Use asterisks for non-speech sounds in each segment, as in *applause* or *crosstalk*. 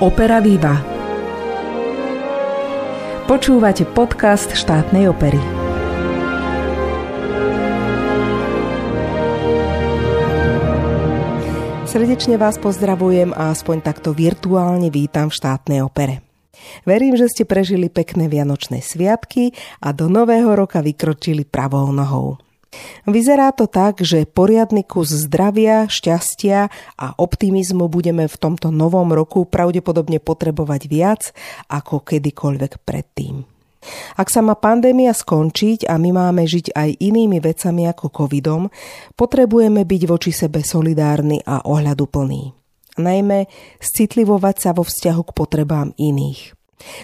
Opera Viva. Počúvate podcast štátnej opery. Srdečne vás pozdravujem a aspoň takto virtuálne vítam v štátnej opere. Verím, že ste prežili pekné vianočné sviatky a do nového roka vykročili pravou nohou. Vyzerá to tak, že poriadny kus zdravia, šťastia a optimizmu budeme v tomto novom roku pravdepodobne potrebovať viac ako kedykoľvek predtým. Ak sa má pandémia skončiť a my máme žiť aj inými vecami ako covidom, potrebujeme byť voči sebe solidárni a ohľaduplní. Najmä citlivovať sa vo vzťahu k potrebám iných.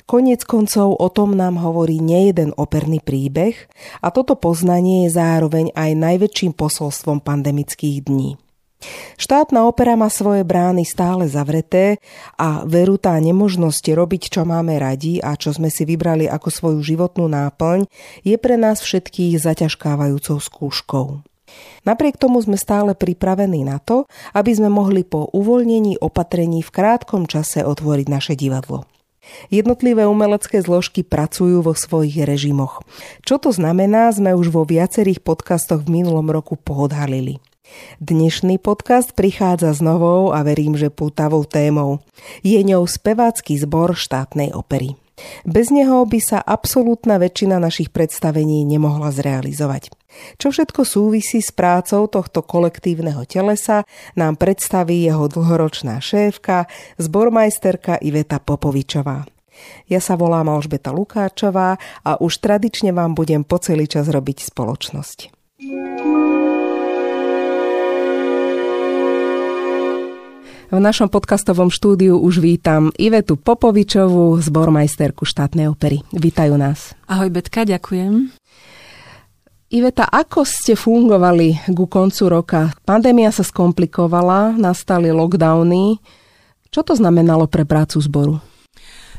Koniec koncov o tom nám hovorí nejeden operný príbeh a toto poznanie je zároveň aj najväčším posolstvom pandemických dní. Štátna opera má svoje brány stále zavreté a veru tá nemožnosť robiť, čo máme radi a čo sme si vybrali ako svoju životnú náplň, je pre nás všetkých zaťažkávajúcou skúškou. Napriek tomu sme stále pripravení na to, aby sme mohli po uvoľnení opatrení v krátkom čase otvoriť naše divadlo. Jednotlivé umelecké zložky pracujú vo svojich režimoch. Čo to znamená, sme už vo viacerých podcastoch v minulom roku pohodhalili. Dnešný podcast prichádza s novou a verím, že pútavou témou. Je ňou spevácky zbor štátnej opery. Bez neho by sa absolútna väčšina našich predstavení nemohla zrealizovať. Čo všetko súvisí s prácou tohto kolektívneho telesa, nám predstaví jeho dlhoročná šéfka, zbormajsterka Iveta Popovičová. Ja sa volám Alžbeta Lukáčová a už tradične vám budem po celý čas robiť spoločnosť. V našom podcastovom štúdiu už vítam Ivetu Popovičovú, zbormajsterku štátnej opery. Vítajú nás. Ahoj Betka, ďakujem. Iveta, ako ste fungovali ku koncu roka? Pandémia sa skomplikovala, nastali lockdowny. Čo to znamenalo pre prácu zboru?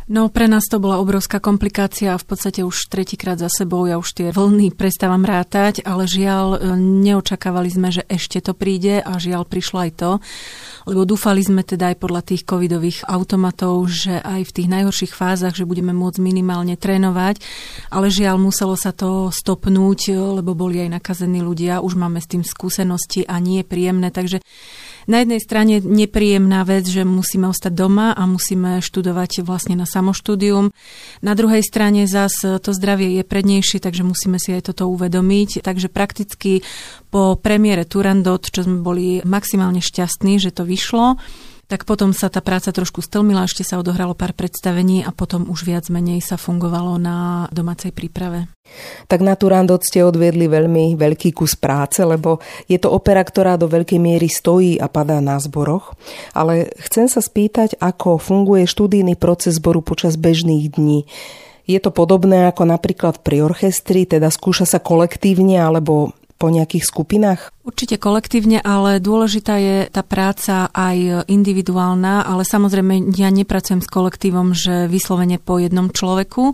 No pre nás to bola obrovská komplikácia a v podstate už tretíkrát za sebou ja už tie vlny prestávam rátať, ale žiaľ e, neočakávali sme, že ešte to príde a žiaľ prišlo aj to, lebo dúfali sme teda aj podľa tých covidových automatov, že aj v tých najhorších fázach, že budeme môcť minimálne trénovať, ale žiaľ muselo sa to stopnúť, lebo boli aj nakazení ľudia, už máme s tým skúsenosti a nie príjemné, takže na jednej strane nepríjemná vec, že musíme ostať doma a musíme študovať vlastne na samoštúdium. Na druhej strane zas to zdravie je prednejšie, takže musíme si aj toto uvedomiť. Takže prakticky po premiére Turandot, čo sme boli maximálne šťastní, že to vyšlo, tak potom sa tá práca trošku stlmila, ešte sa odohralo pár predstavení a potom už viac menej sa fungovalo na domácej príprave. Tak na Turandot ste odviedli veľmi veľký kus práce, lebo je to opera, ktorá do veľkej miery stojí a padá na zboroch. Ale chcem sa spýtať, ako funguje študijný proces zboru počas bežných dní. Je to podobné ako napríklad pri orchestri, teda skúša sa kolektívne alebo po nejakých skupinách? Určite kolektívne, ale dôležitá je tá práca aj individuálna, ale samozrejme ja nepracujem s kolektívom, že vyslovene po jednom človeku. E,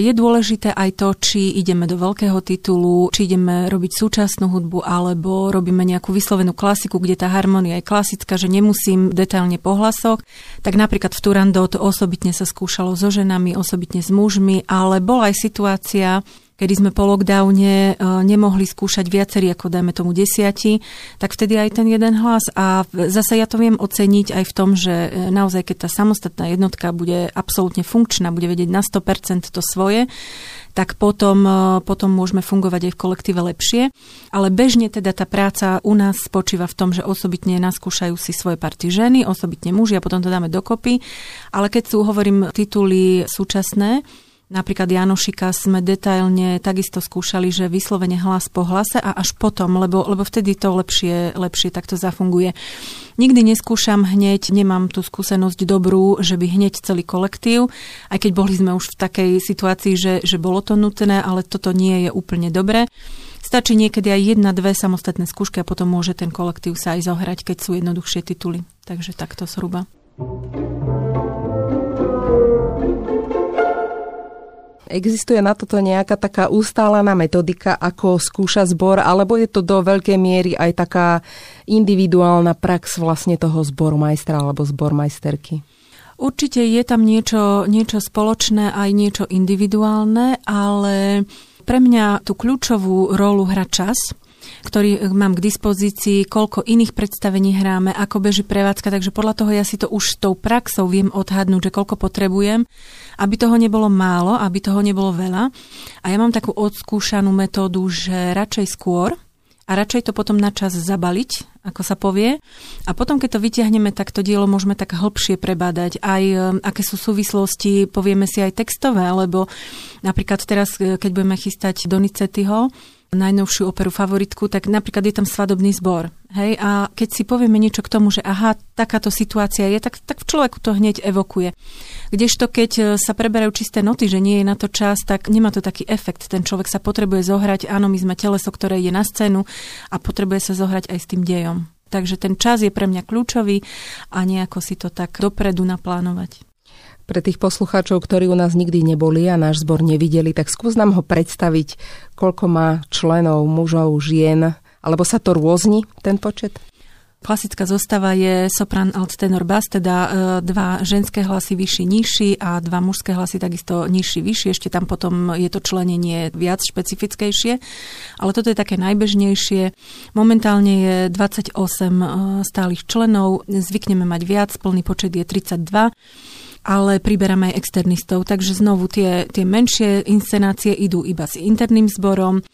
je dôležité aj to, či ideme do veľkého titulu, či ideme robiť súčasnú hudbu, alebo robíme nejakú vyslovenú klasiku, kde tá harmonia je klasická, že nemusím detailne po hlasoch. Tak napríklad v Turandot osobitne sa skúšalo so ženami, osobitne s mužmi, ale bola aj situácia, kedy sme po lockdowne e, nemohli skúšať viacerí ako dajme tomu desiati, tak vtedy aj ten jeden hlas. A zase ja to viem oceniť aj v tom, že e, naozaj keď tá samostatná jednotka bude absolútne funkčná, bude vedieť na 100% to svoje, tak potom, e, potom môžeme fungovať aj v kolektíve lepšie. Ale bežne teda tá práca u nás spočíva v tom, že osobitne naskúšajú si svoje party ženy, osobitne muži a potom to dáme dokopy. Ale keď sú, hovorím, tituly súčasné, Napríklad Janošika sme detailne takisto skúšali, že vyslovene hlas po hlase a až potom, lebo, lebo vtedy to lepšie, lepšie takto zafunguje. Nikdy neskúšam hneď, nemám tú skúsenosť dobrú, že by hneď celý kolektív, aj keď boli sme už v takej situácii, že, že bolo to nutné, ale toto nie je úplne dobré. Stačí niekedy aj jedna, dve samostatné skúšky a potom môže ten kolektív sa aj zohrať, keď sú jednoduchšie tituly. Takže takto zhruba. Existuje na toto nejaká taká ustálená metodika, ako skúša zbor, alebo je to do veľkej miery aj taká individuálna prax vlastne toho zbormajstra alebo zbormajsterky? Určite je tam niečo, niečo spoločné aj niečo individuálne, ale pre mňa tú kľúčovú rolu hrá čas ktorý mám k dispozícii, koľko iných predstavení hráme, ako beží prevádzka, takže podľa toho ja si to už tou praxou viem odhadnúť, že koľko potrebujem, aby toho nebolo málo, aby toho nebolo veľa. A ja mám takú odskúšanú metódu, že radšej skôr, a radšej to potom na čas zabaliť, ako sa povie. A potom, keď to vyťahneme, tak to dielo môžeme tak hĺbšie prebádať. Aj um, aké sú súvislosti, povieme si aj textové, lebo napríklad teraz, keď budeme chystať Donizettiho, najnovšiu operu favoritku, tak napríklad je tam svadobný zbor. Hej? A keď si povieme niečo k tomu, že aha, takáto situácia je, tak, tak v človeku to hneď evokuje. Kdežto keď e, sa preberajú čisté noty, že nie je na to čas, tak nemá to taký efekt. Ten človek sa potrebuje zohrať, áno, my sme teleso, ktoré je na scénu a potrebuje sa zohrať aj s tým dejom. Takže ten čas je pre mňa kľúčový a nejako si to tak dopredu naplánovať. Pre tých poslucháčov, ktorí u nás nikdy neboli a náš zbor nevideli, tak skús nám ho predstaviť, koľko má členov, mužov, žien, alebo sa to rôzni, ten počet? Klasická zostava je sopran, alt, tenor, bas, teda e, dva ženské hlasy vyšší, nižší a dva mužské hlasy takisto nižší, vyšší. Ešte tam potom je to členenie viac špecifickejšie, ale toto je také najbežnejšie. Momentálne je 28 e, stálych členov, zvykneme mať viac, plný počet je 32 ale priberáme aj externistov, takže znovu tie, tie menšie inscenácie idú iba s interným zborom,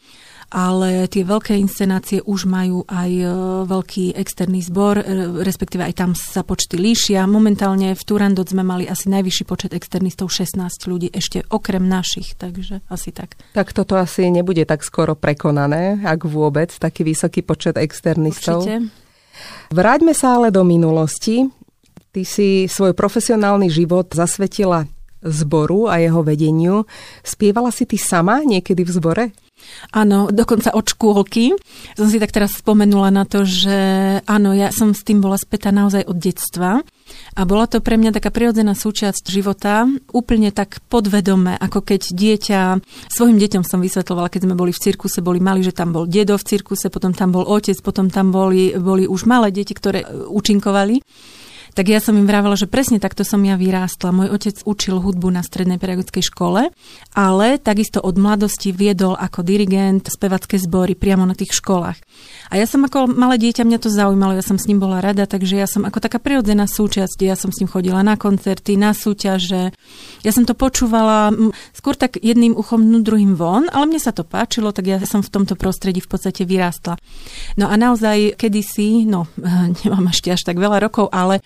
ale tie veľké inscenácie už majú aj e, veľký externý zbor, e, respektíve aj tam sa počty líšia. Momentálne v Turandot sme mali asi najvyšší počet externistov, 16 ľudí, ešte okrem našich, takže asi tak. Tak toto asi nebude tak skoro prekonané, ak vôbec, taký vysoký počet externistov. Určite. Vráťme sa ale do minulosti. Ty si svoj profesionálny život zasvetila zboru a jeho vedeniu. Spievala si ty sama niekedy v zbore? Áno, dokonca od škôlky. Som si tak teraz spomenula na to, že áno, ja som s tým bola spätá naozaj od detstva. A bola to pre mňa taká prirodzená súčasť života, úplne tak podvedome, ako keď dieťa, svojim deťom som vysvetlovala, keď sme boli v cirkuse, boli mali, že tam bol dedo v cirkuse, potom tam bol otec, potom tam boli, boli už malé deti, ktoré účinkovali tak ja som im vravela, že presne takto som ja vyrástla. Môj otec učil hudbu na strednej pedagogickej škole, ale takisto od mladosti viedol ako dirigent spevacké zbory priamo na tých školách. A ja som ako malé dieťa, mňa to zaujímalo, ja som s ním bola rada, takže ja som ako taká prirodzená súčasť, ja som s ním chodila na koncerty, na súťaže, ja som to počúvala skôr tak jedným uchom, druhým von, ale mne sa to páčilo, tak ja som v tomto prostredí v podstate vyrástla. No a naozaj kedysi, no *laughs* nemám ešte až tak veľa rokov, ale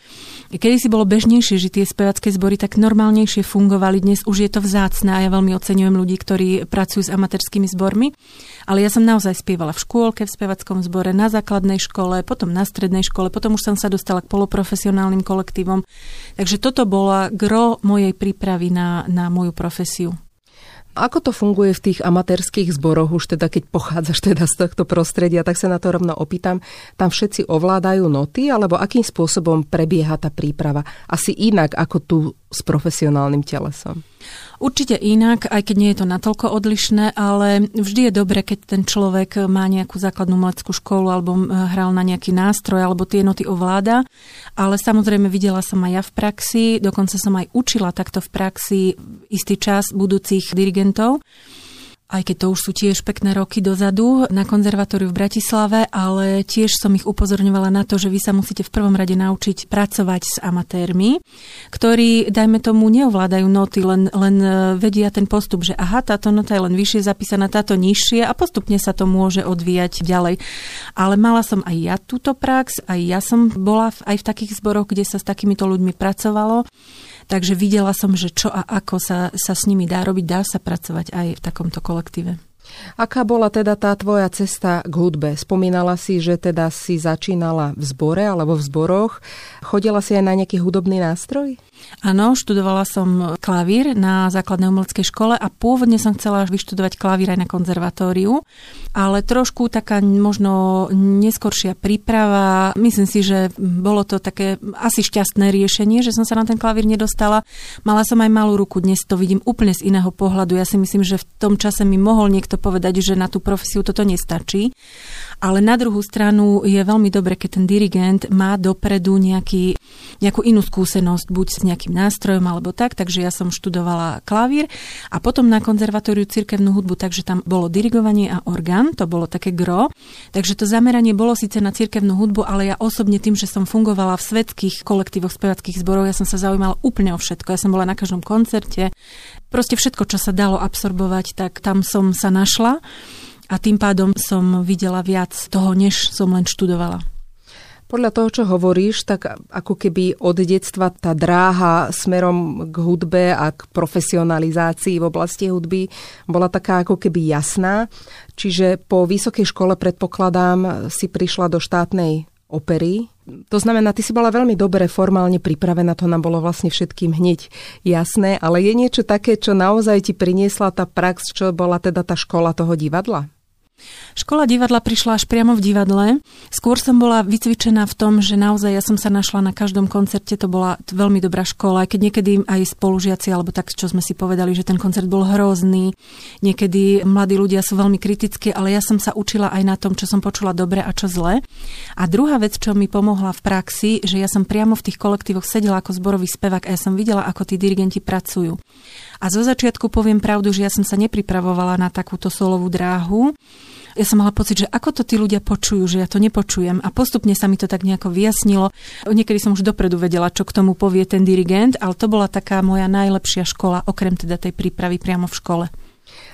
Kedy si bolo bežnejšie, že tie spevacké zbory tak normálnejšie fungovali, dnes už je to vzácne a ja veľmi oceňujem ľudí, ktorí pracujú s amatérskými zbormi. Ale ja som naozaj spievala v škôlke, v spevackom zbore, na základnej škole, potom na strednej škole, potom už som sa dostala k poloprofesionálnym kolektívom. Takže toto bola gro mojej prípravy na, na moju profesiu. Ako to funguje v tých amatérských zboroch, už teda keď pochádzaš teda z tohto prostredia, tak sa na to rovno opýtam. Tam všetci ovládajú noty, alebo akým spôsobom prebieha tá príprava? Asi inak ako tu s profesionálnym telesom. Určite inak, aj keď nie je to natoľko odlišné, ale vždy je dobre, keď ten človek má nejakú základnú umeleckú školu alebo hral na nejaký nástroj alebo tie noty ovláda. Ale samozrejme videla som aj ja v praxi, dokonca som aj učila takto v praxi istý čas budúcich dirigentov aj keď to už sú tiež pekné roky dozadu, na konzervatóriu v Bratislave, ale tiež som ich upozorňovala na to, že vy sa musíte v prvom rade naučiť pracovať s amatérmi, ktorí, dajme tomu, neovládajú noty, len, len e, vedia ten postup, že aha, táto nota je len vyššie zapísaná, táto nižšie a postupne sa to môže odvíjať ďalej. Ale mala som aj ja túto prax, aj ja som bola aj v takých zboroch, kde sa s takýmito ľuďmi pracovalo. Takže videla som, že čo a ako sa, sa s nimi dá robiť, dá sa pracovať aj v takomto kolektíve. Aká bola teda tá tvoja cesta k hudbe? Spomínala si, že teda si začínala v zbore alebo v zboroch. Chodila si aj na nejaký hudobný nástroj? Áno, študovala som klavír na základnej umeleckej škole a pôvodne som chcela vyštudovať klavír aj na konzervatóriu, ale trošku taká možno neskoršia príprava. Myslím si, že bolo to také asi šťastné riešenie, že som sa na ten klavír nedostala. Mala som aj malú ruku, dnes to vidím úplne z iného pohľadu. Ja si myslím, že v tom čase mi mohol niekto povedať, že na tú profesiu toto nestačí. Ale na druhú stranu je veľmi dobre, keď ten dirigent má dopredu nejaký, nejakú inú skúsenosť, buď s nejakým nástrojom alebo tak, takže ja som študovala klavír a potom na konzervatóriu cirkevnú hudbu, takže tam bolo dirigovanie a orgán, to bolo také gro. Takže to zameranie bolo síce na cirkevnú hudbu, ale ja osobne tým, že som fungovala v svetských kolektívoch spevackých zborov, ja som sa zaujímala úplne o všetko. Ja som bola na každom koncerte. Proste všetko, čo sa dalo absorbovať, tak tam som sa našla a tým pádom som videla viac toho, než som len študovala. Podľa toho, čo hovoríš, tak ako keby od detstva tá dráha smerom k hudbe a k profesionalizácii v oblasti hudby bola taká ako keby jasná. Čiže po vysokej škole, predpokladám, si prišla do štátnej opery. To znamená, ty si bola veľmi dobre formálne pripravená, to nám bolo vlastne všetkým hneď jasné, ale je niečo také, čo naozaj ti priniesla tá prax, čo bola teda tá škola toho divadla? Škola divadla prišla až priamo v divadle. Skôr som bola vycvičená v tom, že naozaj ja som sa našla na každom koncerte, to bola veľmi dobrá škola, aj keď niekedy aj spolužiaci, alebo tak, čo sme si povedali, že ten koncert bol hrozný. Niekedy mladí ľudia sú veľmi kritickí, ale ja som sa učila aj na tom, čo som počula dobre a čo zle. A druhá vec, čo mi pomohla v praxi, že ja som priamo v tých kolektívoch sedela ako zborový spevák a ja som videla, ako tí dirigenti pracujú. A zo začiatku poviem pravdu, že ja som sa nepripravovala na takúto solovú dráhu. Ja som mala pocit, že ako to tí ľudia počujú, že ja to nepočujem. A postupne sa mi to tak nejako vyjasnilo. Niekedy som už dopredu vedela, čo k tomu povie ten dirigent, ale to bola taká moja najlepšia škola, okrem teda tej prípravy priamo v škole.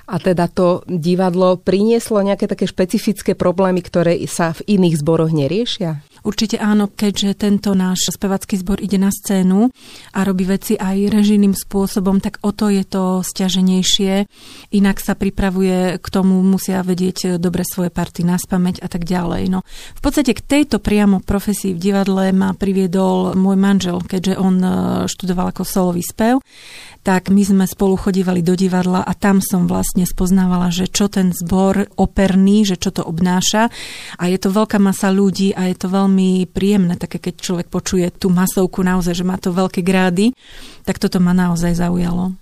A teda to divadlo prinieslo nejaké také špecifické problémy, ktoré sa v iných zboroch neriešia? Určite áno, keďže tento náš spevacký zbor ide na scénu a robí veci aj režijným spôsobom, tak o to je to stiaženejšie. Inak sa pripravuje k tomu, musia vedieť dobre svoje party na spameť a tak ďalej. No, v podstate k tejto priamo profesii v divadle ma priviedol môj manžel, keďže on e, študoval ako solový spev tak my sme spolu chodívali do divadla a tam som vlastne spoznávala, že čo ten zbor operný, že čo to obnáša. A je to veľká masa ľudí a je to veľmi príjemné, také keď človek počuje tú masovku naozaj, že má to veľké grády, tak toto ma naozaj zaujalo.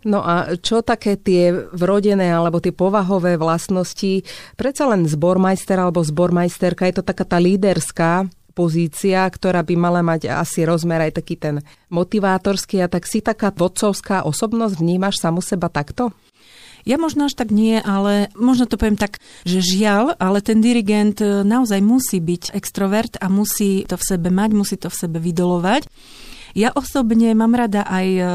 No a čo také tie vrodené alebo tie povahové vlastnosti? Predsa len zbormajster alebo zbormajsterka, je to taká tá líderská pozícia, ktorá by mala mať asi rozmer aj taký ten motivátorský a tak si taká vodcovská osobnosť, vnímaš samu seba takto? Ja možno až tak nie, ale možno to poviem tak, že žiaľ, ale ten dirigent naozaj musí byť extrovert a musí to v sebe mať, musí to v sebe vydolovať. Ja osobne mám rada aj ehm,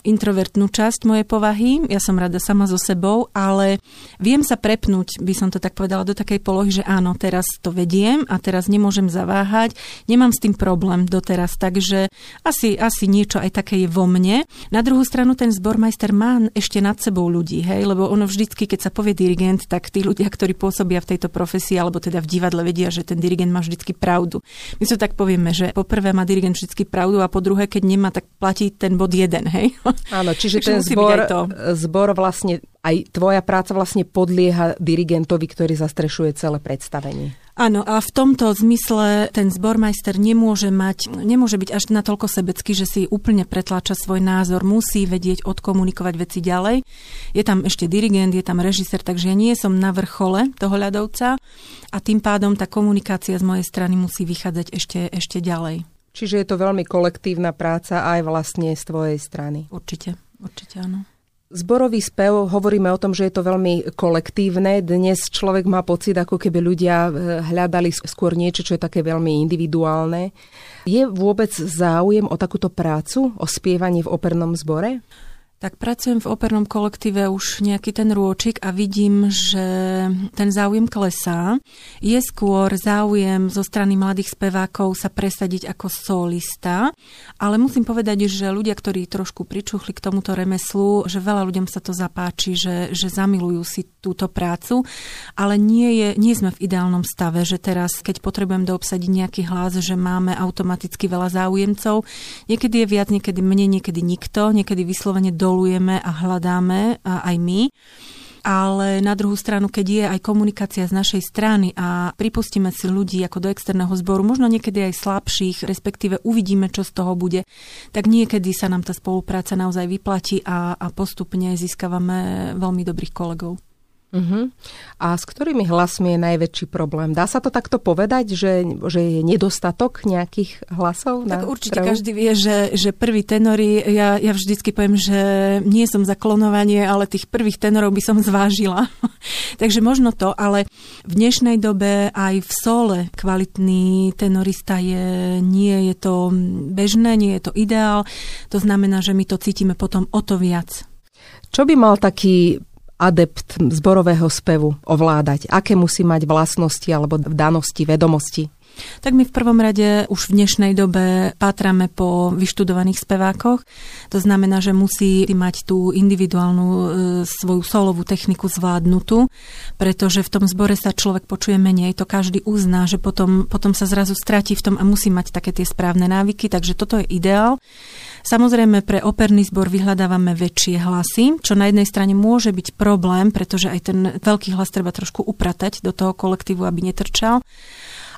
introvertnú časť mojej povahy, ja som rada sama so sebou, ale viem sa prepnúť, by som to tak povedala, do takej polohy, že áno, teraz to vediem a teraz nemôžem zaváhať, nemám s tým problém doteraz, takže asi, asi niečo aj také je vo mne. Na druhú stranu ten zbormajster má ešte nad sebou ľudí, hej, lebo ono vždycky, keď sa povie dirigent, tak tí ľudia, ktorí pôsobia v tejto profesii alebo teda v divadle vedia, že ten dirigent má vždycky pravdu. My sa tak povieme, že poprvé má dirigent vždycky pravdu a po druhé, keď nemá, tak platí ten bod jeden, hej? *laughs* Áno, čiže ten zbor, zbor vlastne, aj tvoja práca vlastne podlieha dirigentovi, ktorý zastrešuje celé predstavenie. Áno, a v tomto zmysle ten zbormajster nemôže mať, nemôže byť až natoľko sebecký, že si úplne pretláča svoj názor, musí vedieť odkomunikovať veci ďalej. Je tam ešte dirigent, je tam režisér, takže ja nie som na vrchole toho ľadovca a tým pádom tá komunikácia z mojej strany musí vychádzať ešte, ešte ďalej. Čiže je to veľmi kolektívna práca aj vlastne z tvojej strany. Určite, určite áno. Zborový spev, hovoríme o tom, že je to veľmi kolektívne. Dnes človek má pocit, ako keby ľudia eh, hľadali skôr niečo, čo je také veľmi individuálne. Je vôbec záujem o takúto prácu, o spievanie v opernom zbore? Tak pracujem v opernom kolektíve už nejaký ten rôčik a vidím, že ten záujem klesá. Je skôr záujem zo strany mladých spevákov sa presadiť ako solista, ale musím povedať, že ľudia, ktorí trošku pričuchli k tomuto remeslu, že veľa ľuďom sa to zapáči, že, že zamilujú si túto prácu, ale nie, je, nie sme v ideálnom stave, že teraz, keď potrebujem doobsadiť nejaký hlas, že máme automaticky veľa záujemcov, niekedy je viac, niekedy menej, niekedy nikto, niekedy vyslovene do kontrolujeme a hľadáme aj my. Ale na druhú stranu, keď je aj komunikácia z našej strany a pripustíme si ľudí ako do externého zboru, možno niekedy aj slabších, respektíve uvidíme, čo z toho bude, tak niekedy sa nám tá spolupráca naozaj vyplatí a, a postupne získavame veľmi dobrých kolegov. Uh-huh. A s ktorými hlasmi je najväčší problém? Dá sa to takto povedať, že, že je nedostatok nejakých hlasov? Tak určite trhu? každý vie, že, že prvý tenory, ja, ja vždycky poviem, že nie som za klonovanie, ale tých prvých tenorov by som *laughs* zvážila. Takže možno to, ale v dnešnej dobe aj v sole kvalitný tenorista je, nie je to bežné, nie je to ideál. To znamená, že my to cítime potom o to viac. Čo by mal taký adept zborového spevu ovládať? Aké musí mať vlastnosti alebo danosti, vedomosti? Tak my v prvom rade už v dnešnej dobe pátrame po vyštudovaných spevákoch. To znamená, že musí mať tú individuálnu e, svoju solovú techniku zvládnutú, pretože v tom zbore sa človek počuje menej. To každý uzná, že potom, potom sa zrazu stratí v tom a musí mať také tie správne návyky, takže toto je ideál. Samozrejme pre operný zbor vyhľadávame väčšie hlasy, čo na jednej strane môže byť problém, pretože aj ten veľký hlas treba trošku upratať do toho kolektívu, aby netrčal.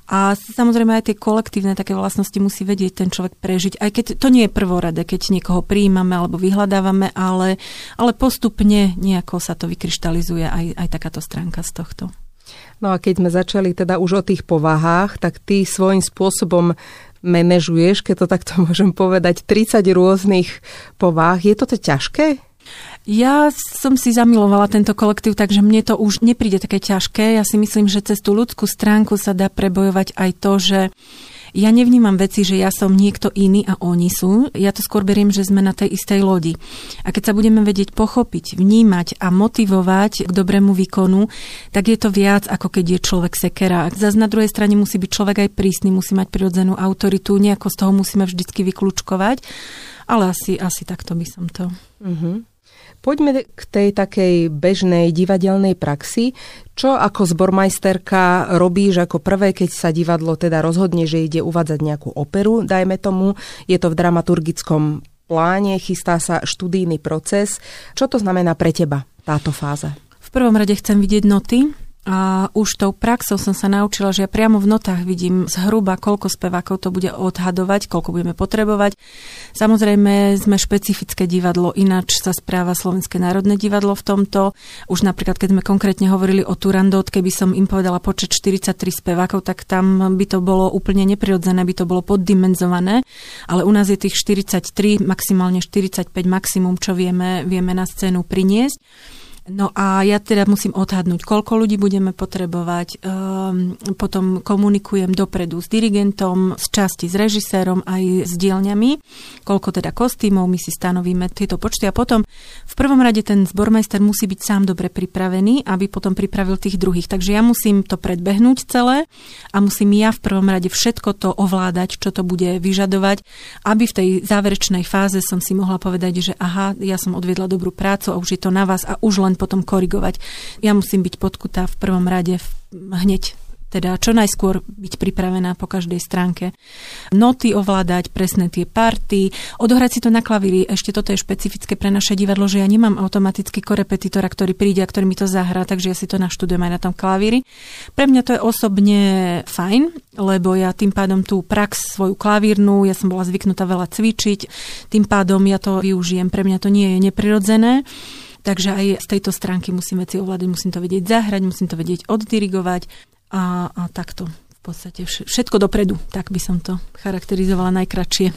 A samozrejme aj tie kolektívne také vlastnosti musí vedieť ten človek prežiť, aj keď to nie je prvorade, keď niekoho príjmame alebo vyhľadávame, ale, ale postupne nejako sa to vykryštalizuje aj, aj takáto stránka z tohto. No a keď sme začali teda už o tých povahách, tak ty svojím spôsobom manažuješ, keď to takto *laughs* môžem povedať, 30 rôznych povách. Je toto ťažké? Ja som si zamilovala tento kolektív, takže mne to už nepríde také ťažké. Ja si myslím, že cez tú ľudskú stránku sa dá prebojovať aj to, že ja nevnímam veci, že ja som niekto iný a oni sú. Ja to skôr beriem, že sme na tej istej lodi. A keď sa budeme vedieť pochopiť, vnímať a motivovať k dobrému výkonu, tak je to viac, ako keď je človek sekera. Zas na druhej strane musí byť človek aj prísny, musí mať prirodzenú autoritu, nejako z toho musíme vždycky vyklúčkovať. Ale asi, asi takto by som to... Uh-huh. Poďme k tej takej bežnej divadelnej praxi. Čo ako zbormajsterka robíš ako prvé, keď sa divadlo teda rozhodne, že ide uvádzať nejakú operu, dajme tomu, je to v dramaturgickom pláne, chystá sa študijný proces. Čo to znamená pre teba táto fáza? V prvom rade chcem vidieť noty, a už tou praxou som sa naučila, že ja priamo v notách vidím zhruba, koľko spevákov to bude odhadovať, koľko budeme potrebovať. Samozrejme, sme špecifické divadlo, ináč sa správa Slovenské národné divadlo v tomto. Už napríklad, keď sme konkrétne hovorili o Turandot, keby som im povedala počet 43 spevákov, tak tam by to bolo úplne neprirodzené, by to bolo poddimenzované. Ale u nás je tých 43, maximálne 45 maximum, čo vieme, vieme na scénu priniesť. No a ja teda musím odhadnúť, koľko ľudí budeme potrebovať. Um, potom komunikujem dopredu s dirigentom, z časti s režisérom aj s dielňami, koľko teda kostýmov, my si stanovíme tieto počty a potom v prvom rade ten zbormajster musí byť sám dobre pripravený, aby potom pripravil tých druhých. Takže ja musím to predbehnúť celé a musím ja v prvom rade všetko to ovládať, čo to bude vyžadovať, aby v tej záverečnej fáze som si mohla povedať, že aha, ja som odviedla dobrú prácu a už je to na vás a už len potom korigovať. Ja musím byť podkutá v prvom rade hneď teda čo najskôr byť pripravená po každej stránke. Noty ovládať, presné tie party, odohrať si to na klavíri. Ešte toto je špecifické pre naše divadlo, že ja nemám automaticky korepetitora, ktorý príde a ktorý mi to zahrá, takže ja si to naštudujem aj na tom klavíri. Pre mňa to je osobne fajn, lebo ja tým pádom tú prax svoju klavírnu, ja som bola zvyknutá veľa cvičiť, tým pádom ja to využijem. Pre mňa to nie je neprirodzené. Takže aj z tejto stránky musím veci ovládať, musím to vedieť zahrať, musím to vedieť oddirigovať a, a takto v podstate všetko dopredu, tak by som to charakterizovala najkračšie.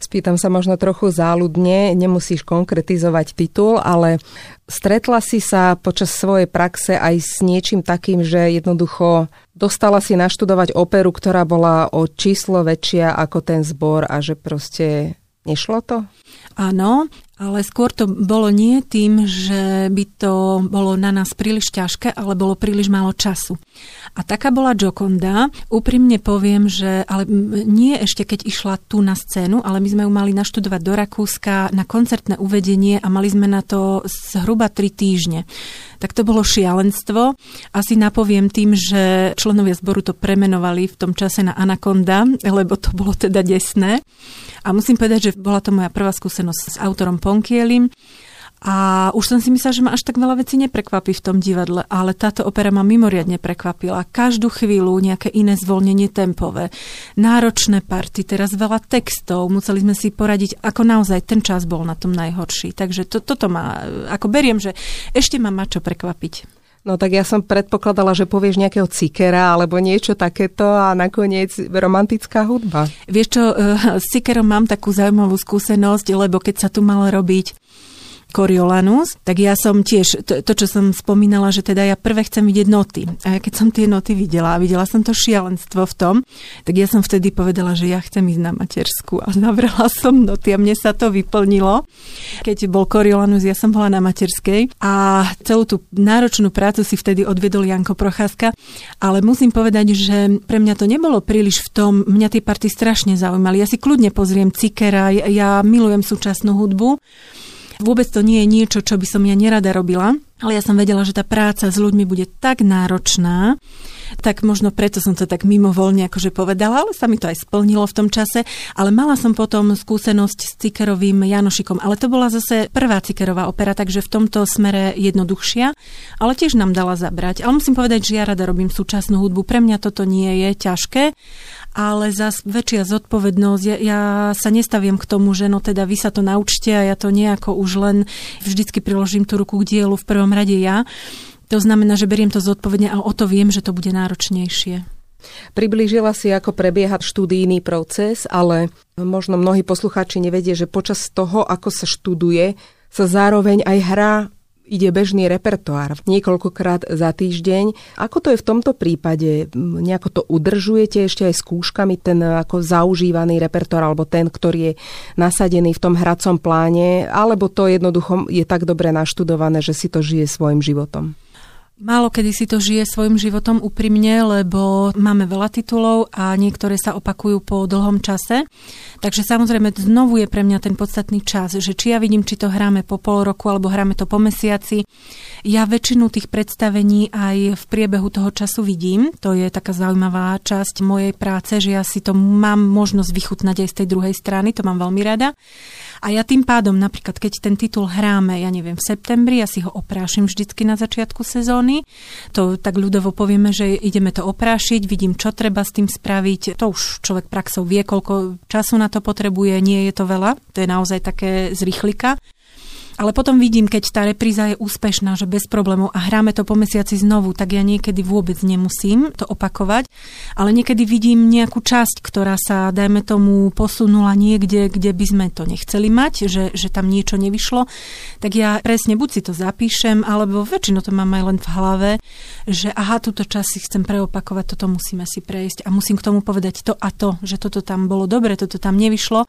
Spýtam sa možno trochu záľudne, nemusíš konkretizovať titul, ale stretla si sa počas svojej praxe aj s niečím takým, že jednoducho dostala si naštudovať operu, ktorá bola o číslo väčšia ako ten zbor a že proste Nešlo to? Áno, ale skôr to bolo nie tým, že by to bolo na nás príliš ťažké, ale bolo príliš málo času. A taká bola Jokonda. Úprimne poviem, že ale nie ešte keď išla tu na scénu, ale my sme ju mali naštudovať do Rakúska na koncertné uvedenie a mali sme na to zhruba tri týždne tak to bolo šialenstvo. Asi napoviem tým, že členovia zboru to premenovali v tom čase na Anaconda, lebo to bolo teda desné. A musím povedať, že bola to moja prvá skúsenosť s autorom Ponkielim A už som si myslela, že ma až tak veľa vecí neprekvapí v tom divadle, ale táto opera ma mimoriadne prekvapila. Každú chvíľu nejaké iné zvolnenie tempové, náročné party, teraz veľa textov, museli sme si poradiť, ako naozaj ten čas bol na tom najhorší. Takže to, toto ma, ako beriem, že ešte ma má čo prekvapiť. No tak ja som predpokladala, že povieš nejakého cikera alebo niečo takéto a nakoniec romantická hudba. Vieš čo, eh, s cikerom mám takú zaujímavú skúsenosť, lebo keď sa tu mal robiť Coriolanus, tak ja som tiež, to, to, čo som spomínala, že teda ja prvé chcem vidieť noty. A ja keď som tie noty videla a videla som to šialenstvo v tom, tak ja som vtedy povedala, že ja chcem ísť na matersku a navrela som noty a mne sa to vyplnilo. Keď bol Coriolanus, ja som bola na materskej a celú tú náročnú prácu si vtedy odviedol Janko Procházka, ale musím povedať, že pre mňa to nebolo príliš v tom, mňa tie party strašne zaujímali. Ja si kľudne pozriem Cikera, ja milujem súčasnú hudbu, Vôbec to nie je niečo, čo by som ja nerada robila, ale ja som vedela, že tá práca s ľuďmi bude tak náročná, tak možno preto som to tak mimovoľne akože povedala, ale sa mi to aj splnilo v tom čase. Ale mala som potom skúsenosť s Cikerovým Janošikom, ale to bola zase prvá Cikerová opera, takže v tomto smere jednoduchšia, ale tiež nám dala zabrať. Ale musím povedať, že ja rada robím súčasnú hudbu. Pre mňa toto nie je ťažké ale zas väčšia zodpovednosť. Ja, ja sa nestaviem k tomu, že no teda vy sa to naučte a ja to nejako už len vždycky priložím tú ruku k dielu v prvom rade ja. To znamená, že beriem to zodpovedne a o to viem, že to bude náročnejšie. Priblížila si, ako prebieha študijný proces, ale možno mnohí poslucháči nevedie, že počas toho, ako sa študuje, sa zároveň aj hrá ide bežný repertoár niekoľkokrát za týždeň. Ako to je v tomto prípade? Nejako to udržujete ešte aj skúškami, ten ako zaužívaný repertoár, alebo ten, ktorý je nasadený v tom hracom pláne, alebo to jednoducho je tak dobre naštudované, že si to žije svojim životom? Málo kedy si to žije svojim životom úprimne, lebo máme veľa titulov a niektoré sa opakujú po dlhom čase. Takže samozrejme znovu je pre mňa ten podstatný čas, že či ja vidím, či to hráme po pol roku alebo hráme to po mesiaci. Ja väčšinu tých predstavení aj v priebehu toho času vidím. To je taká zaujímavá časť mojej práce, že ja si to mám možnosť vychutnať aj z tej druhej strany, to mám veľmi rada. A ja tým pádom, napríklad, keď ten titul hráme, ja neviem, v septembri, ja si ho oprášim vždycky na začiatku sezóny. To tak ľudovo povieme, že ideme to oprášiť, vidím, čo treba s tým spraviť. To už človek praxou vie, koľko času na to potrebuje, nie je to veľa. To je naozaj také zrychlika. Ale potom vidím, keď tá repríza je úspešná, že bez problémov a hráme to po mesiaci znovu, tak ja niekedy vôbec nemusím to opakovať, ale niekedy vidím nejakú časť, ktorá sa, dajme tomu, posunula niekde, kde by sme to nechceli mať, že, že tam niečo nevyšlo, tak ja presne buď si to zapíšem, alebo väčšinou to mám aj len v hlave, že aha, túto časť si chcem preopakovať, toto musíme si prejsť a musím k tomu povedať to a to, že toto tam bolo dobre, toto tam nevyšlo.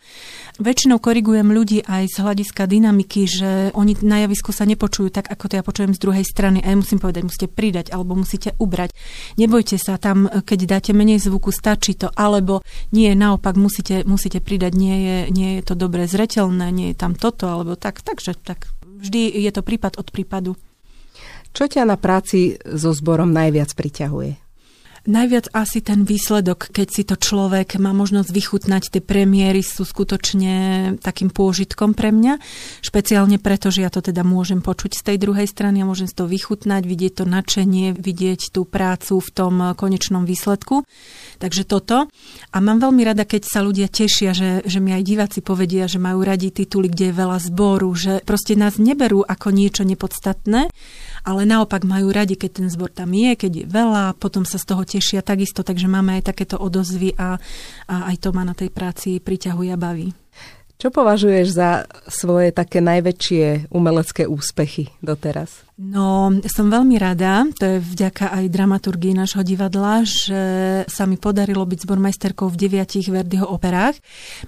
Väčšinou korigujem ľudí aj z hľadiska dynamiky, že oni na javisku sa nepočujú tak, ako to ja počujem z druhej strany. A ja musím povedať, musíte pridať alebo musíte ubrať. Nebojte sa tam, keď dáte menej zvuku, stačí to, alebo nie, naopak musíte, musíte pridať, nie je, nie je to dobre zretelné, nie je tam toto, alebo tak. Takže tak, vždy je to prípad od prípadu. Čo ťa na práci so zborom najviac priťahuje? Najviac asi ten výsledok, keď si to človek má možnosť vychutnať, tie premiéry sú skutočne takým pôžitkom pre mňa. Špeciálne preto, že ja to teda môžem počuť z tej druhej strany a môžem si to vychutnať, vidieť to načenie, vidieť tú prácu v tom konečnom výsledku. Takže toto. A mám veľmi rada, keď sa ľudia tešia, že, že mi aj diváci povedia, že majú radi tituly, kde je veľa zboru, že proste nás neberú ako niečo nepodstatné, ale naopak majú radi, keď ten zbor tam je, keď je veľa, potom sa z toho tešia takisto, takže máme aj takéto odozvy a, a aj to ma na tej práci priťahuje a baví. Čo považuješ za svoje také najväčšie umelecké úspechy doteraz? No, som veľmi rada, to je vďaka aj dramaturgii nášho divadla, že sa mi podarilo byť zbormajsterkou v deviatich Verdiho operách.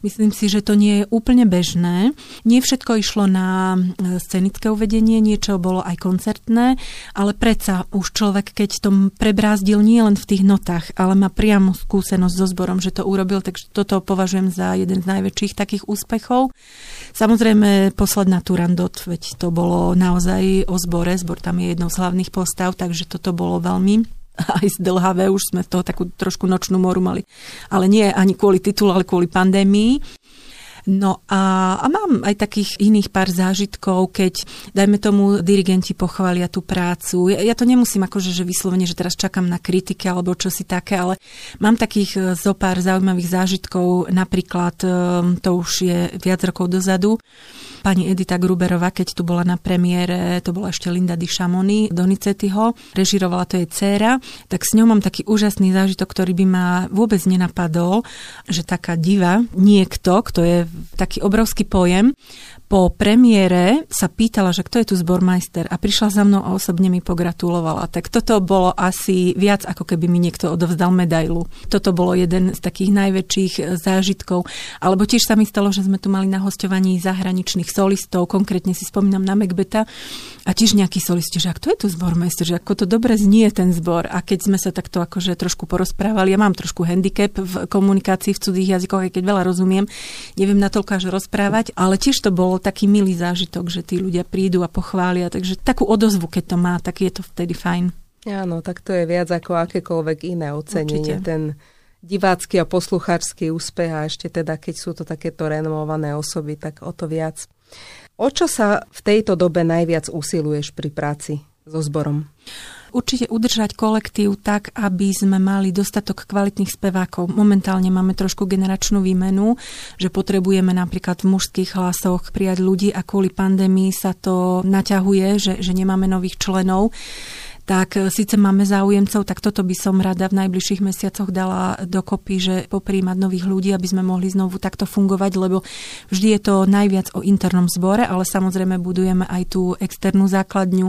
Myslím si, že to nie je úplne bežné. Nie všetko išlo na e, scenické uvedenie, niečo bolo aj koncertné, ale predsa už človek, keď tom prebrázdil nie len v tých notách, ale má priamu skúsenosť so zborom, že to urobil, takže toto považujem za jeden z najväčších takých úspechov. Samozrejme, posledná Turandot, veď to bolo naozaj o zbore, Zbor tam je jednou z hlavných postav, takže toto bolo veľmi *laughs* aj zdlhavé, už sme z toho takú trošku nočnú moru mali. Ale nie ani kvôli titulu, ale kvôli pandémii. No a, a mám aj takých iných pár zážitkov, keď, dajme tomu, dirigenti pochvália tú prácu. Ja, ja to nemusím akože, že vyslovene, že teraz čakám na kritike alebo čo si také, ale mám takých e, zo pár zaujímavých zážitkov, napríklad, e, to už je viac rokov dozadu, pani Edita Gruberová, keď tu bola na premiére, to bola ešte Linda Di Shamoni, Donizettiho, režirovala to jej dcéra, tak s ňou mám taký úžasný zážitok, ktorý by ma vôbec nenapadol, že taká diva, niekto, kto je taký obrovský pojem, po premiére sa pýtala, že kto je tu zbormajster a prišla za mnou a osobne mi pogratulovala. Tak toto bolo asi viac, ako keby mi niekto odovzdal medailu. Toto bolo jeden z takých najväčších e, zážitkov. Alebo tiež sa mi stalo, že sme tu mali na hostovaní zahraničných solistov, konkrétne si spomínam na Macbeta a tiež nejaký solisti, že ak to je tu zbormajster, že ako to dobre znie ten zbor. A keď sme sa takto akože trošku porozprávali, ja mám trošku handicap v komunikácii v cudzích jazykoch, aj keď veľa rozumiem, neviem natoľko až rozprávať, ale tiež to bol taký milý zážitok, že tí ľudia prídu a pochvália, takže takú odozvu, keď to má, tak je to vtedy fajn. Áno, tak to je viac ako akékoľvek iné ocenenie. Určite. Ten divácky a poslucháčský úspech a ešte teda, keď sú to takéto renomované osoby, tak o to viac. O čo sa v tejto dobe najviac usiluješ pri práci so zborom? určite udržať kolektív tak, aby sme mali dostatok kvalitných spevákov. Momentálne máme trošku generačnú výmenu, že potrebujeme napríklad v mužských hlasoch prijať ľudí a kvôli pandémii sa to naťahuje, že, že nemáme nových členov tak e, síce máme záujemcov, tak toto by som rada v najbližších mesiacoch dala dokopy, že popríjmať nových ľudí, aby sme mohli znovu takto fungovať, lebo vždy je to najviac o internom zbore, ale samozrejme budujeme aj tú externú základňu.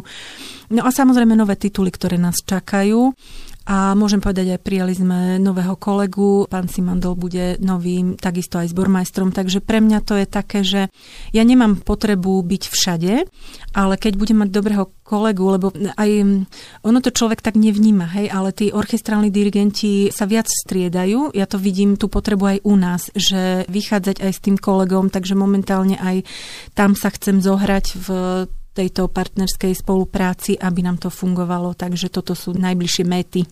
No a samozrejme nové tituly, ktoré nás čakajú. A môžem povedať, aj prijali sme nového kolegu, pán Simandol bude novým, takisto aj zbormajstrom, takže pre mňa to je také, že ja nemám potrebu byť všade, ale keď budem mať dobrého kolegu, lebo aj ono to človek tak nevníma, hej, ale tí orchestrálni dirigenti sa viac striedajú, ja to vidím tú potrebu aj u nás, že vychádzať aj s tým kolegom, takže momentálne aj tam sa chcem zohrať v tejto partnerskej spolupráci, aby nám to fungovalo. Takže toto sú najbližšie méty.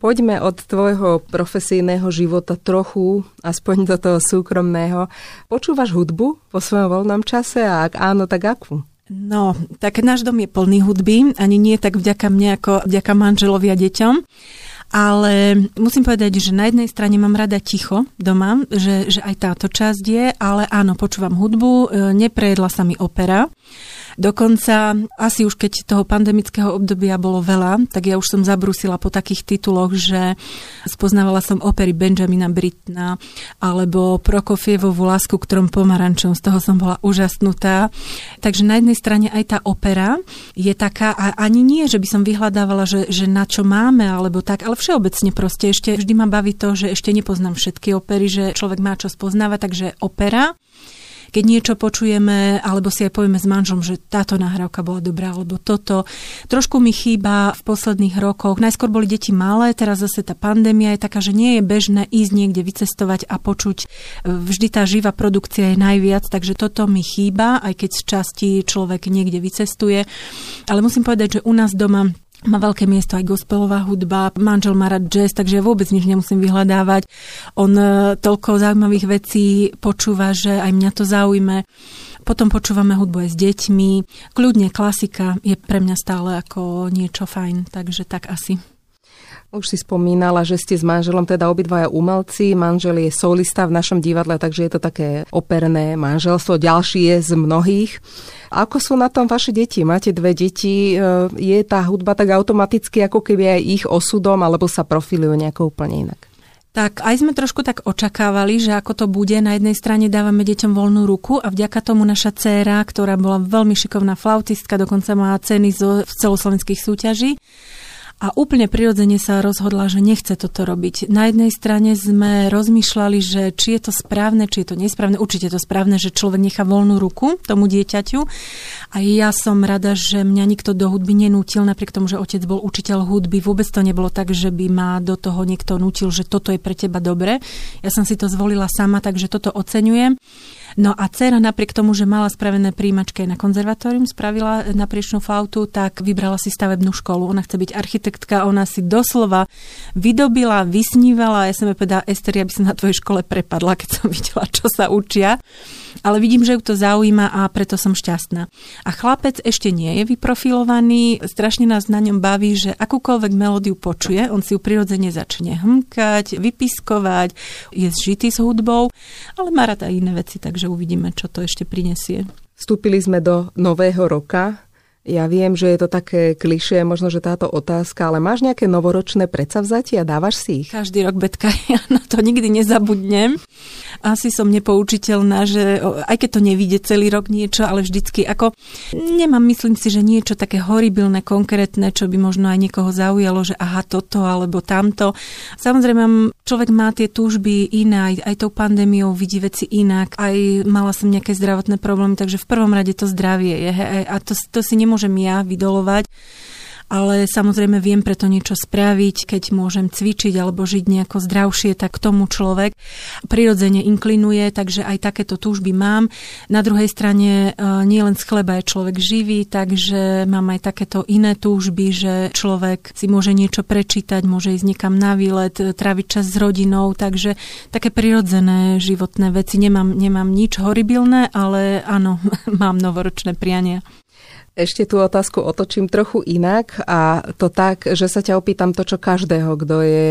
Poďme od tvojho profesijného života trochu, aspoň do toho súkromného. Počúvaš hudbu po svojom voľnom čase a ak áno, tak akú? No, tak náš dom je plný hudby, ani nie tak vďaka mne ako vďaka manželovi a deťom. Ale musím povedať, že na jednej strane mám rada ticho doma, že, že aj táto časť je, ale áno, počúvam hudbu, e, neprejedla sa mi opera. Dokonca asi už keď toho pandemického obdobia bolo veľa, tak ja už som zabrusila po takých tituloch, že spoznávala som opery Benjamina Britna alebo Prokofievovú lásku k trom pomarančom. Z toho som bola úžasnutá. Takže na jednej strane aj tá opera je taká, a ani nie, že by som vyhľadávala, že, že na čo máme, alebo tak, ale všeobecne proste ešte vždy ma baví to, že ešte nepoznám všetky opery, že človek má čo spoznávať, takže opera keď niečo počujeme, alebo si aj povieme s manžom, že táto nahrávka bola dobrá, alebo toto. Trošku mi chýba v posledných rokoch. Najskôr boli deti malé, teraz zase tá pandémia je taká, že nie je bežné ísť niekde vycestovať a počuť. Vždy tá živá produkcia je najviac, takže toto mi chýba, aj keď z časti človek niekde vycestuje. Ale musím povedať, že u nás doma má veľké miesto aj gospelová hudba, manžel má rád jazz, takže vôbec nič nemusím vyhľadávať. On e, toľko zaujímavých vecí počúva, že aj mňa to zaujme. Potom počúvame hudbu aj s deťmi. Kľudne klasika je pre mňa stále ako niečo fajn, takže tak asi. Už si spomínala, že ste s manželom teda obidvaja umelci. Manžel je solista v našom divadle, takže je to také operné manželstvo. Ďalší je z mnohých. Ako sú na tom vaše deti? Máte dve deti. E, je tá hudba tak automaticky ako keby aj ich osudom, alebo sa profilujú nejako úplne inak? Tak aj sme trošku tak očakávali, že ako to bude. Na jednej strane dávame deťom voľnú ruku a vďaka tomu naša dcéra, ktorá bola veľmi šikovná flautistka, dokonca má ceny zo celoslovenských súťaží, a úplne prirodzene sa rozhodla, že nechce toto robiť. Na jednej strane sme rozmýšľali, že či je to správne, či je to nesprávne. Určite je to správne, že človek nechá voľnú ruku tomu dieťaťu. A ja som rada, že mňa nikto do hudby nenútil, napriek tomu, že otec bol učiteľ hudby. Vôbec to nebolo tak, že by ma do toho niekto nútil, že toto je pre teba dobre. Ja som si to zvolila sama, takže toto oceňujem. No a dcera napriek tomu, že mala spravené príjimačky na konzervatórium, spravila napriečnú flautu, tak vybrala si stavebnú školu. Ona chce byť architektka, ona si doslova vydobila, vysnívala. Ja som jej povedala, Ester, ja by som na tvojej škole prepadla, keď som videla, čo sa učia ale vidím, že ju to zaujíma a preto som šťastná. A chlapec ešte nie je vyprofilovaný, strašne nás na ňom baví, že akúkoľvek melódiu počuje, on si ju prirodzene začne hmkať, vypiskovať, je zžitý s hudbou, ale má rada iné veci, takže uvidíme, čo to ešte prinesie. Vstúpili sme do nového roka, ja viem, že je to také klišé, možno, že táto otázka, ale máš nejaké novoročné predsavzatia? Dávaš si ich? Každý rok, Betka, *laughs* ja na to nikdy nezabudnem. Asi som nepoučiteľná, že aj keď to nevíde celý rok niečo, ale vždycky ako nemám, myslím si, že niečo také horibilné, konkrétne, čo by možno aj niekoho zaujalo, že aha, toto alebo tamto. Samozrejme, človek má tie túžby iné, aj, aj tou pandémiou vidí veci inak, aj mala som nejaké zdravotné problémy, takže v prvom rade to zdravie je, he, a to, to si nemôžem nemôžem ja vydolovať ale samozrejme viem preto niečo spraviť, keď môžem cvičiť alebo žiť nejako zdravšie, tak k tomu človek prirodzene inklinuje, takže aj takéto túžby mám. Na druhej strane e, nielen z chleba je človek živý, takže mám aj takéto iné túžby, že človek si môže niečo prečítať, môže ísť niekam na výlet, e, tráviť čas s rodinou, takže také prirodzené životné veci. Nemám, nemám nič horibilné, ale áno, *laughs* mám novoročné priania. Ešte tú otázku otočím trochu inak a to tak, že sa ťa opýtam to, čo každého, kto je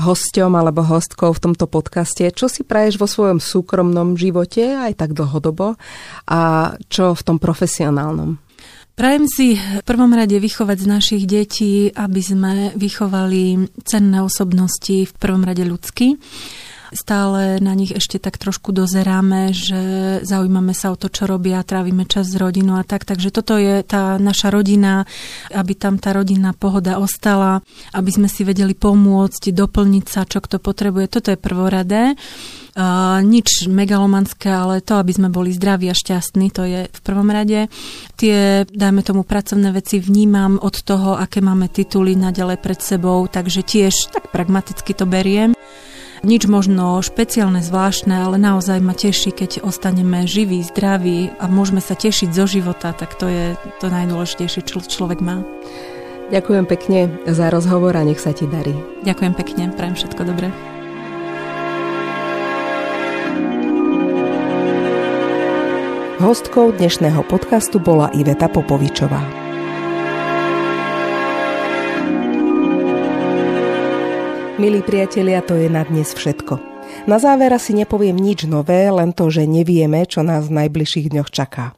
hosťom alebo hostkou v tomto podcaste. Čo si praješ vo svojom súkromnom živote, aj tak dlhodobo, a čo v tom profesionálnom? Prajem si v prvom rade vychovať z našich detí, aby sme vychovali cenné osobnosti, v prvom rade ľudský stále na nich ešte tak trošku dozeráme, že zaujímame sa o to, čo robia, trávime čas s rodinou a tak. Takže toto je tá naša rodina, aby tam tá rodinná pohoda ostala, aby sme si vedeli pomôcť, doplniť sa, čo kto potrebuje. Toto je prvoradé. Uh, nič megalomanské, ale to, aby sme boli zdraví a šťastní, to je v prvom rade. Tie, dajme tomu, pracovné veci vnímam od toho, aké máme tituly naďalej pred sebou, takže tiež tak pragmaticky to beriem. Nič možno špeciálne, zvláštne, ale naozaj ma teší, keď ostaneme živí, zdraví a môžeme sa tešiť zo života, tak to je to najdôležitejšie, čo človek má. Ďakujem pekne za rozhovor a nech sa ti darí. Ďakujem pekne, prajem všetko dobré. Hostkou dnešného podcastu bola Iveta Popovičová. Milí priatelia, to je na dnes všetko. Na záver si nepoviem nič nové, len to, že nevieme, čo nás v najbližších dňoch čaká.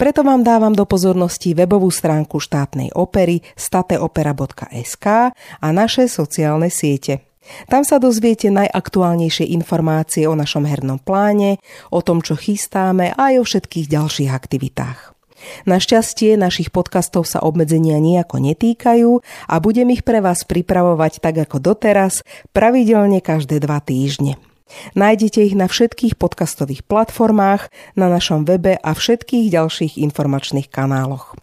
Preto vám dávam do pozornosti webovú stránku štátnej opery stateopera.sk a naše sociálne siete. Tam sa dozviete najaktuálnejšie informácie o našom hernom pláne, o tom, čo chystáme a aj o všetkých ďalších aktivitách. Našťastie našich podcastov sa obmedzenia nejako netýkajú a budem ich pre vás pripravovať tak ako doteraz, pravidelne každé dva týždne. Nájdete ich na všetkých podcastových platformách, na našom webe a všetkých ďalších informačných kanáloch.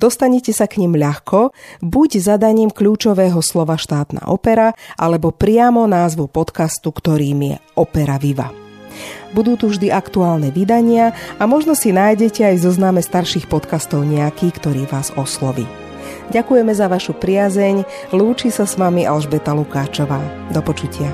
Dostanete sa k nim ľahko, buď zadaním kľúčového slova štátna opera, alebo priamo názvu podcastu, ktorým je Opera Viva. Budú tu vždy aktuálne vydania a možno si nájdete aj zozname starších podcastov nejaký, ktorý vás osloví. Ďakujeme za vašu priazeň, lúči sa s vami Alžbeta Lukáčová. Do počutia.